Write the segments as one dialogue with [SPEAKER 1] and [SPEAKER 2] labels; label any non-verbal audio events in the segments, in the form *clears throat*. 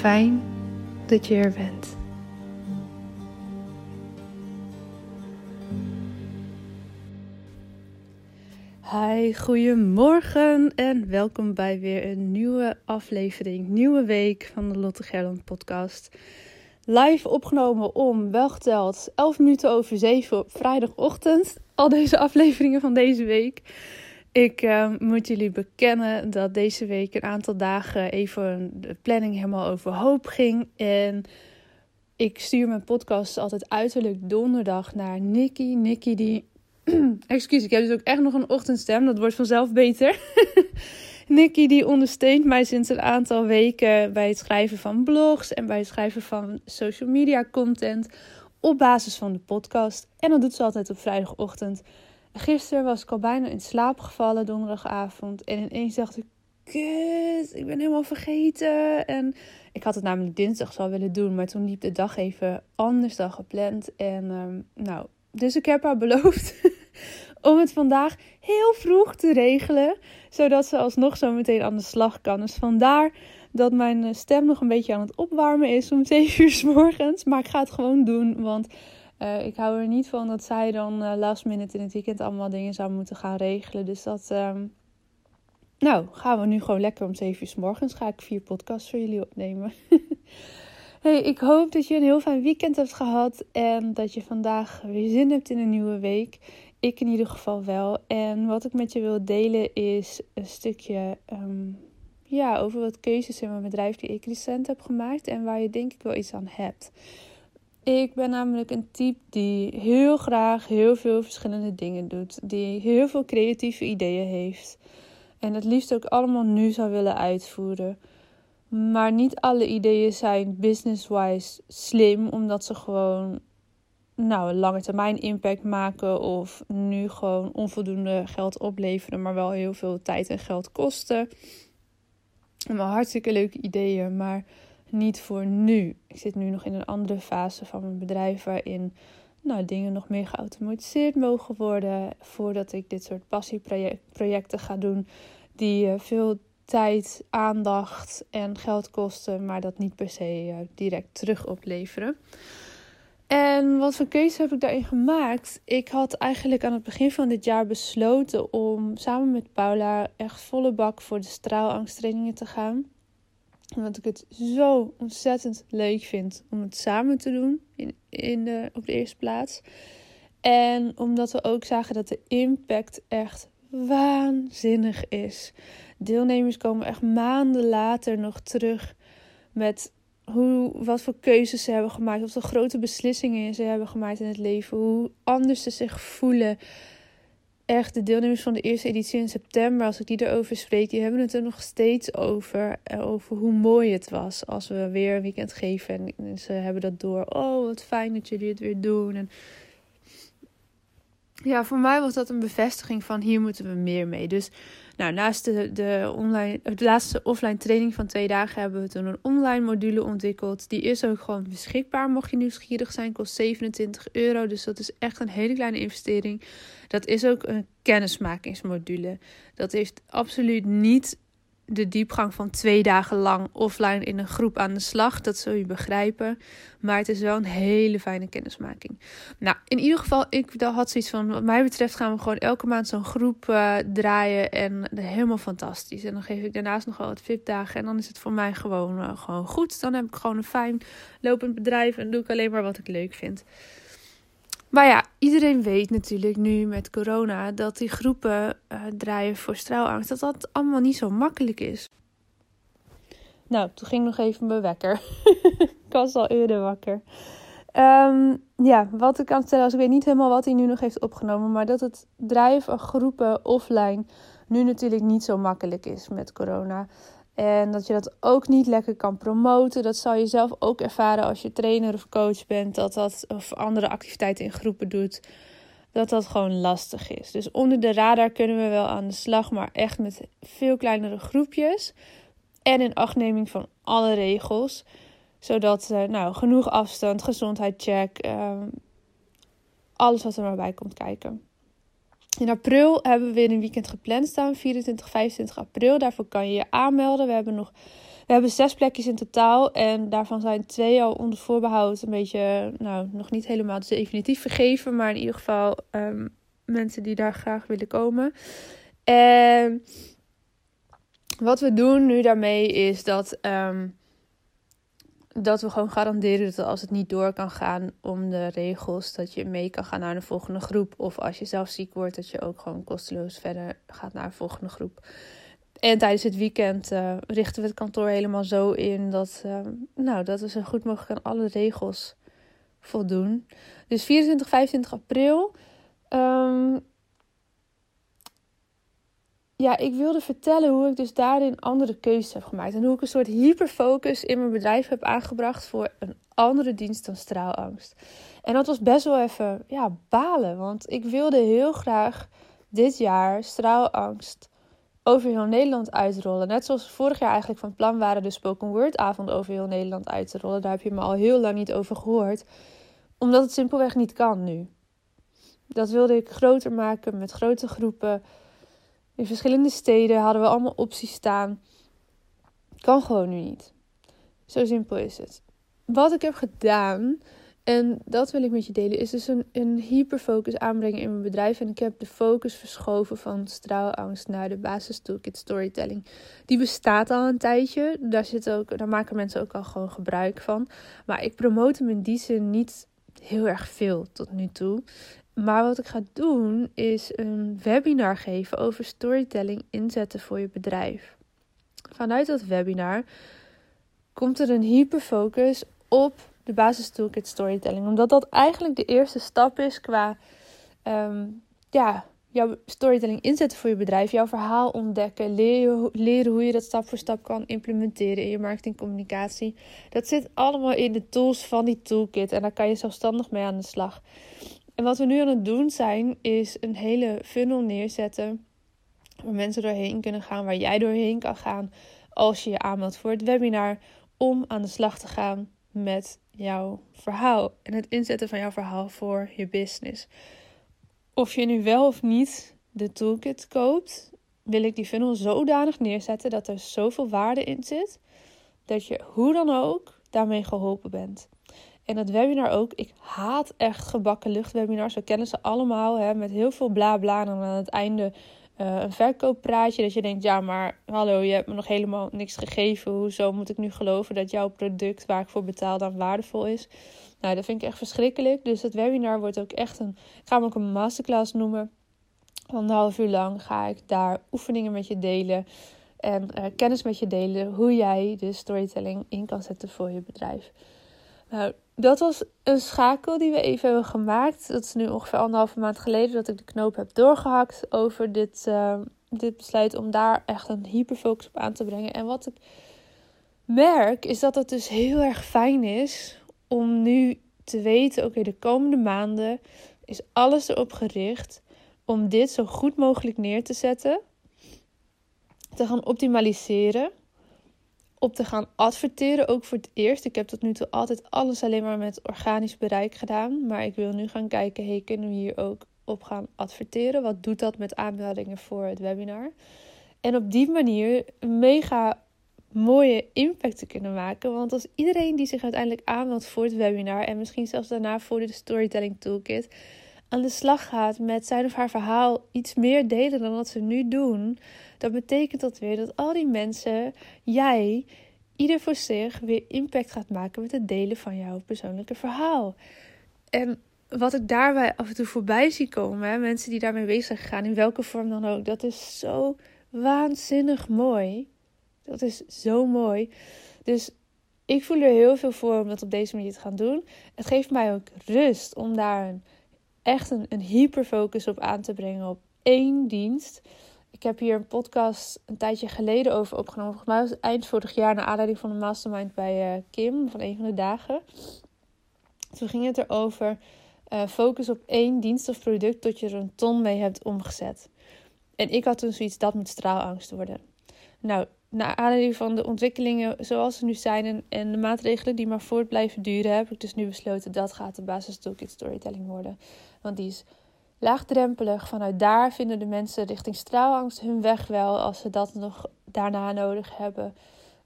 [SPEAKER 1] Fijn dat je er bent. Hi, goedemorgen en welkom bij weer een nieuwe aflevering, nieuwe week van de Lotte Gerland podcast. Live opgenomen om, wel geteld, 11 minuten over 7 op vrijdagochtend. Al deze afleveringen van deze week. Ik uh, moet jullie bekennen dat deze week een aantal dagen even de planning helemaal overhoop ging. En ik stuur mijn podcast altijd uiterlijk donderdag naar Nikki. Nikki die... *clears throat* Excuus, ik heb dus ook echt nog een ochtendstem. Dat wordt vanzelf beter. *laughs* Nikki die ondersteunt mij sinds een aantal weken bij het schrijven van blogs en bij het schrijven van social media content op basis van de podcast. En dat doet ze altijd op vrijdagochtend. Gisteren was ik al bijna in slaap gevallen donderdagavond en ineens dacht ik, kut, ik ben helemaal vergeten. En ik had het namelijk dinsdag zo willen doen, maar toen liep de dag even anders dan gepland. En um, nou, dus ik heb haar beloofd *laughs* om het vandaag heel vroeg te regelen, zodat ze alsnog zo meteen aan de slag kan. Dus vandaar dat mijn eh, stem nog een beetje aan het opwarmen is om 7 uur s morgens. Maar ik ga het gewoon doen, want uh, ik hou er niet van dat zij dan uh, last minute in het weekend allemaal dingen zou moeten gaan regelen. Dus dat, um, nou, gaan we nu gewoon lekker om 7 uur s morgens. Ga ik vier podcasts voor jullie opnemen. *laughs* hey, ik hoop dat je een heel fijn weekend hebt gehad en dat je vandaag weer zin hebt in een nieuwe week. Ik in ieder geval wel. En wat ik met je wil delen is een stukje um, ja, over wat keuzes in mijn bedrijf die ik recent heb gemaakt en waar je denk ik wel iets aan hebt. Ik ben namelijk een type die heel graag heel veel verschillende dingen doet. Die heel veel creatieve ideeën heeft. En het liefst ook allemaal nu zou willen uitvoeren. Maar niet alle ideeën zijn business-wise slim, omdat ze gewoon nou, een lange termijn impact maken of nu gewoon onvoldoende geld opleveren, maar wel heel veel tijd en geld kosten. Maar hartstikke leuke ideeën, maar niet voor nu. Ik zit nu nog in een andere fase van mijn bedrijf waarin nou, dingen nog meer geautomatiseerd mogen worden voordat ik dit soort passieprojecten ga doen die uh, veel tijd, aandacht en geld kosten, maar dat niet per se uh, direct terug opleveren. En wat voor keuze heb ik daarin gemaakt? Ik had eigenlijk aan het begin van dit jaar besloten om samen met Paula echt volle bak voor de straalangsttrainingen te gaan. Omdat ik het zo ontzettend leuk vind om het samen te doen in, in de, op de eerste plaats. En omdat we ook zagen dat de impact echt waanzinnig is. Deelnemers komen echt maanden later nog terug met hoe, wat voor keuzes ze hebben gemaakt, wat voor grote beslissingen ze hebben gemaakt in het leven, hoe anders ze zich voelen. Echt, de deelnemers van de eerste editie in september, als ik die erover spreek, die hebben het er nog steeds over. Eh, over hoe mooi het was als we weer een weekend geven. En ze hebben dat door. Oh, wat fijn dat jullie het weer doen. En ja, voor mij was dat een bevestiging van hier moeten we meer mee. Dus nou, naast de, de, online, de laatste offline training van twee dagen hebben we toen een online module ontwikkeld. Die is ook gewoon beschikbaar, mocht je nieuwsgierig zijn. Kost 27 euro, dus dat is echt een hele kleine investering. Dat is ook een kennismakingsmodule. Dat heeft absoluut niet de diepgang van twee dagen lang offline in een groep aan de slag. Dat zul je begrijpen. Maar het is wel een hele fijne kennismaking. Nou, in ieder geval, ik had zoiets van: wat mij betreft gaan we gewoon elke maand zo'n groep uh, draaien. En helemaal fantastisch. En dan geef ik daarnaast nog wel wat VIP-dagen. En dan is het voor mij gewoon, uh, gewoon goed. Dan heb ik gewoon een fijn lopend bedrijf. En doe ik alleen maar wat ik leuk vind. Maar ja, iedereen weet natuurlijk nu met corona dat die groepen uh, draaien voor straalangst, dat dat allemaal niet zo makkelijk is. Nou, toen ging nog even mijn wekker. *laughs* ik was al eerder wakker. Um, ja, wat ik kan vertellen, als ik weet niet helemaal wat hij nu nog heeft opgenomen, maar dat het draaien van groepen offline nu natuurlijk niet zo makkelijk is met corona. En dat je dat ook niet lekker kan promoten. Dat zal je zelf ook ervaren als je trainer of coach bent. Dat dat of andere activiteiten in groepen doet. Dat dat gewoon lastig is. Dus onder de radar kunnen we wel aan de slag. Maar echt met veel kleinere groepjes. En in achtneming van alle regels. Zodat uh, nou, genoeg afstand, gezondheidscheck. Uh, alles wat er maar bij komt kijken. In april hebben we weer een weekend gepland staan, 24, 25 april. Daarvoor kan je je aanmelden. We hebben nog we hebben zes plekjes in totaal en daarvan zijn twee al onder voorbehoud een beetje, nou, nog niet helemaal definitief vergeven, maar in ieder geval um, mensen die daar graag willen komen. En wat we doen nu daarmee is dat um, dat we gewoon garanderen dat als het niet door kan gaan om de regels, dat je mee kan gaan naar de volgende groep. Of als je zelf ziek wordt, dat je ook gewoon kosteloos verder gaat naar de volgende groep. En tijdens het weekend uh, richten we het kantoor helemaal zo in dat, uh, nou, dat we zo goed mogelijk aan alle regels voldoen. Dus 24, 25 april. Um, ja, ik wilde vertellen hoe ik dus daarin andere keuzes heb gemaakt. En hoe ik een soort hyperfocus in mijn bedrijf heb aangebracht voor een andere dienst dan straalangst. En dat was best wel even ja, balen. Want ik wilde heel graag dit jaar straalangst over heel Nederland uitrollen. Net zoals vorig jaar eigenlijk van plan waren de spoken word avond over heel Nederland uit te rollen. Daar heb je me al heel lang niet over gehoord. Omdat het simpelweg niet kan nu. Dat wilde ik groter maken met grote groepen in verschillende steden hadden we allemaal opties staan. Kan gewoon nu niet. Zo simpel is het. Wat ik heb gedaan, en dat wil ik met je delen, is dus een, een hyperfocus aanbrengen in mijn bedrijf. En ik heb de focus verschoven van straalangst naar de basis toolkit storytelling. Die bestaat al een tijdje. Daar, zit ook, daar maken mensen ook al gewoon gebruik van. Maar ik promote hem in die zin niet heel erg veel tot nu toe. Maar wat ik ga doen is een webinar geven over storytelling inzetten voor je bedrijf. Vanuit dat webinar komt er een hyperfocus op de basis toolkit storytelling. Omdat dat eigenlijk de eerste stap is qua um, ja, jouw storytelling inzetten voor je bedrijf. Jouw verhaal ontdekken. Leren, leren hoe je dat stap voor stap kan implementeren in je marketingcommunicatie. Dat zit allemaal in de tools van die toolkit. En daar kan je zelfstandig mee aan de slag. En wat we nu aan het doen zijn, is een hele funnel neerzetten. Waar mensen doorheen kunnen gaan, waar jij doorheen kan gaan als je je aanmeldt voor het webinar. Om aan de slag te gaan met jouw verhaal. En het inzetten van jouw verhaal voor je business. Of je nu wel of niet de toolkit koopt, wil ik die funnel zodanig neerzetten dat er zoveel waarde in zit. Dat je hoe dan ook daarmee geholpen bent. En het webinar ook. Ik haat echt gebakken luchtwebinars. We kennen ze allemaal. Hè, met heel veel bla bla. En aan het einde uh, een verkooppraatje. Dat je denkt, ja, maar hallo, je hebt me nog helemaal niks gegeven. Hoezo moet ik nu geloven dat jouw product waar ik voor betaal dan waardevol is? Nou, dat vind ik echt verschrikkelijk. Dus het webinar wordt ook echt een. Ik ga hem ook een masterclass noemen. Anderhalf uur lang ga ik daar oefeningen met je delen. En uh, kennis met je delen hoe jij de storytelling in kan zetten voor je bedrijf. Nou, dat was een schakel die we even hebben gemaakt. Dat is nu ongeveer anderhalve maand geleden dat ik de knoop heb doorgehakt over dit, uh, dit besluit om daar echt een hyperfocus op aan te brengen. En wat ik merk is dat het dus heel erg fijn is om nu te weten: oké, de komende maanden is alles erop gericht om dit zo goed mogelijk neer te zetten, te gaan optimaliseren op te gaan adverteren, ook voor het eerst. Ik heb tot nu toe altijd alles alleen maar met organisch bereik gedaan. Maar ik wil nu gaan kijken, hey, kunnen we hier ook op gaan adverteren? Wat doet dat met aanmeldingen voor het webinar? En op die manier mega mooie impact te kunnen maken. Want als iedereen die zich uiteindelijk aanmeldt voor het webinar... en misschien zelfs daarna voor de Storytelling Toolkit... aan de slag gaat met zijn of haar verhaal iets meer delen dan wat ze nu doen dan betekent dat weer dat al die mensen, jij, ieder voor zich weer impact gaat maken met het delen van jouw persoonlijke verhaal. En wat ik daarbij af en toe voorbij zie komen, mensen die daarmee bezig gaan, in welke vorm dan ook, dat is zo waanzinnig mooi. Dat is zo mooi. Dus ik voel er heel veel voor om dat op deze manier te gaan doen. Het geeft mij ook rust om daar echt een, een hyperfocus op aan te brengen op één dienst. Ik heb hier een podcast een tijdje geleden over opgenomen. Volgens mij was het eind vorig jaar naar aanleiding van een mastermind bij uh, Kim van een van de dagen. Toen ging het erover uh, focus op één dienst of product tot je er een ton mee hebt omgezet. En ik had toen zoiets dat moet straalangst worden. Nou, naar aanleiding van de ontwikkelingen zoals ze nu zijn en, en de maatregelen die maar voort blijven duren, heb ik dus nu besloten dat gaat de basis toolkit storytelling worden. Want die is laagdrempelig. Vanuit daar vinden de mensen richting straalangst hun weg wel als ze dat nog daarna nodig hebben.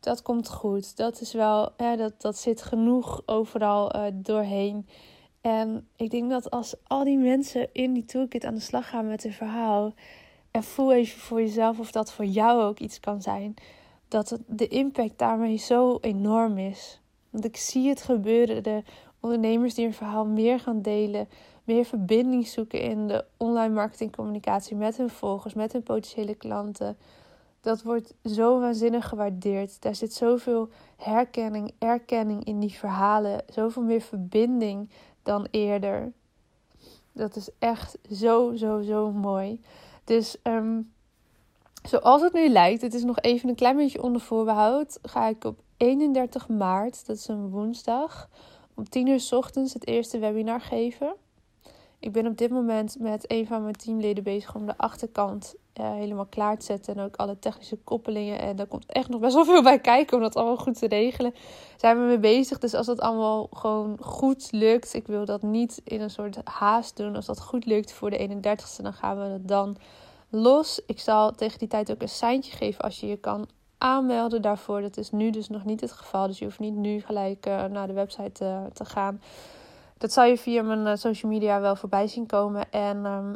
[SPEAKER 1] Dat komt goed. Dat is wel, hè, dat, dat zit genoeg overal uh, doorheen. En ik denk dat als al die mensen in die toolkit aan de slag gaan met een verhaal. En voel even voor jezelf of dat voor jou ook iets kan zijn. Dat de impact daarmee zo enorm is. Want ik zie het gebeuren. De ondernemers die een verhaal meer gaan delen meer verbinding zoeken in de online marketingcommunicatie met hun volgers, met hun potentiële klanten. Dat wordt zo waanzinnig gewaardeerd. Daar zit zoveel herkenning, erkenning in die verhalen. Zoveel meer verbinding dan eerder. Dat is echt zo, zo, zo mooi. Dus um, zoals het nu lijkt, het is nog even een klein beetje onder voorbehoud. Ga ik op 31 maart, dat is een woensdag, om 10 uur s ochtends het eerste webinar geven. Ik ben op dit moment met een van mijn teamleden bezig om de achterkant uh, helemaal klaar te zetten. En ook alle technische koppelingen. En daar komt echt nog best wel veel bij kijken om dat allemaal goed te regelen. Zijn we mee bezig. Dus als dat allemaal gewoon goed lukt. Ik wil dat niet in een soort haast doen. Als dat goed lukt voor de 31ste, dan gaan we het dan los. Ik zal tegen die tijd ook een seintje geven als je je kan aanmelden daarvoor. Dat is nu dus nog niet het geval. Dus je hoeft niet nu gelijk uh, naar de website uh, te gaan dat zal je via mijn eh, social media wel voorbij zien komen. En um,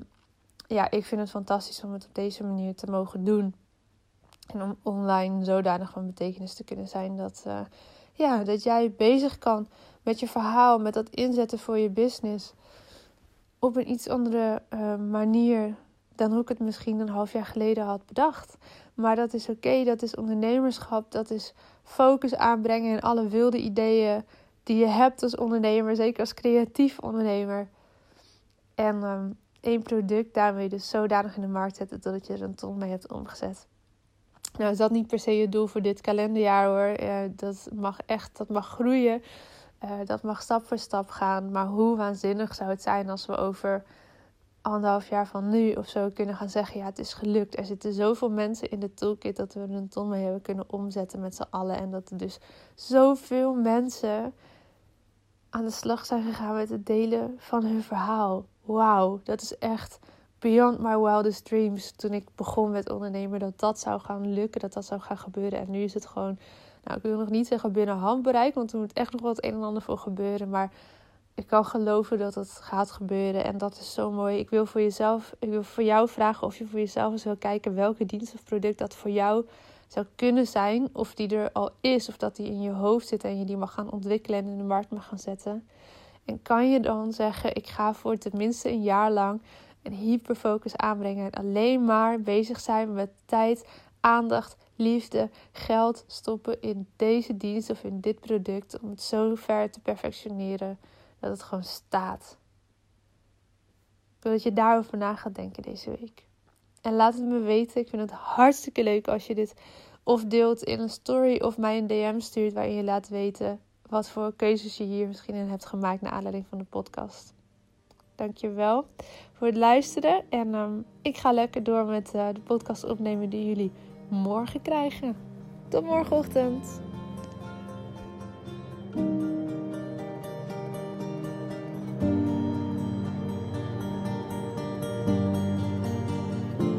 [SPEAKER 1] ja, ik vind het fantastisch om het op deze manier te mogen doen. En om online zodanig van betekenis te kunnen zijn dat, uh, ja, dat jij bezig kan met je verhaal, met dat inzetten voor je business. Op een iets andere uh, manier dan hoe ik het misschien een half jaar geleden had bedacht. Maar dat is oké, dat is ondernemerschap, dat is focus aanbrengen en alle wilde ideeën die je hebt als ondernemer, zeker als creatief ondernemer. En um, één product daarmee dus zodanig in de markt zetten dat je er een ton mee hebt omgezet. Nou is dat niet per se je doel voor dit kalenderjaar hoor. Uh, dat mag echt, dat mag groeien. Uh, dat mag stap voor stap gaan. Maar hoe waanzinnig zou het zijn als we over anderhalf jaar van nu of zo kunnen gaan zeggen: ja, het is gelukt. Er zitten zoveel mensen in de toolkit dat we er een ton mee hebben kunnen omzetten met z'n allen. En dat er dus zoveel mensen aan de slag zijn gegaan met het delen van hun verhaal. Wauw, dat is echt beyond my wildest dreams. Toen ik begon met ondernemen, dat dat zou gaan lukken, dat dat zou gaan gebeuren. En nu is het gewoon Nou, ik wil nog niet zeggen binnen handbereik, want er moet echt nog wat een en ander voor gebeuren. Maar ik kan geloven dat het gaat gebeuren en dat is zo mooi. Ik wil voor jezelf, ik wil voor jou vragen of je voor jezelf eens wil kijken welke dienst of product dat voor jou zou kunnen zijn, of die er al is, of dat die in je hoofd zit en je die mag gaan ontwikkelen en in de markt mag gaan zetten. En kan je dan zeggen: ik ga voor tenminste een jaar lang een hyperfocus aanbrengen en alleen maar bezig zijn met tijd, aandacht, liefde, geld stoppen in deze dienst of in dit product om het zo ver te perfectioneren dat het gewoon staat. Ik wil dat je daarover na gaat denken deze week. En laat het me weten. Ik vind het hartstikke leuk als je dit of deelt in een story of mij een DM stuurt waarin je laat weten wat voor keuzes je hier misschien in hebt gemaakt naar aanleiding van de podcast. Dankjewel voor het luisteren. En um, ik ga lekker door met uh, de podcast opnemen die jullie morgen krijgen. Tot morgenochtend.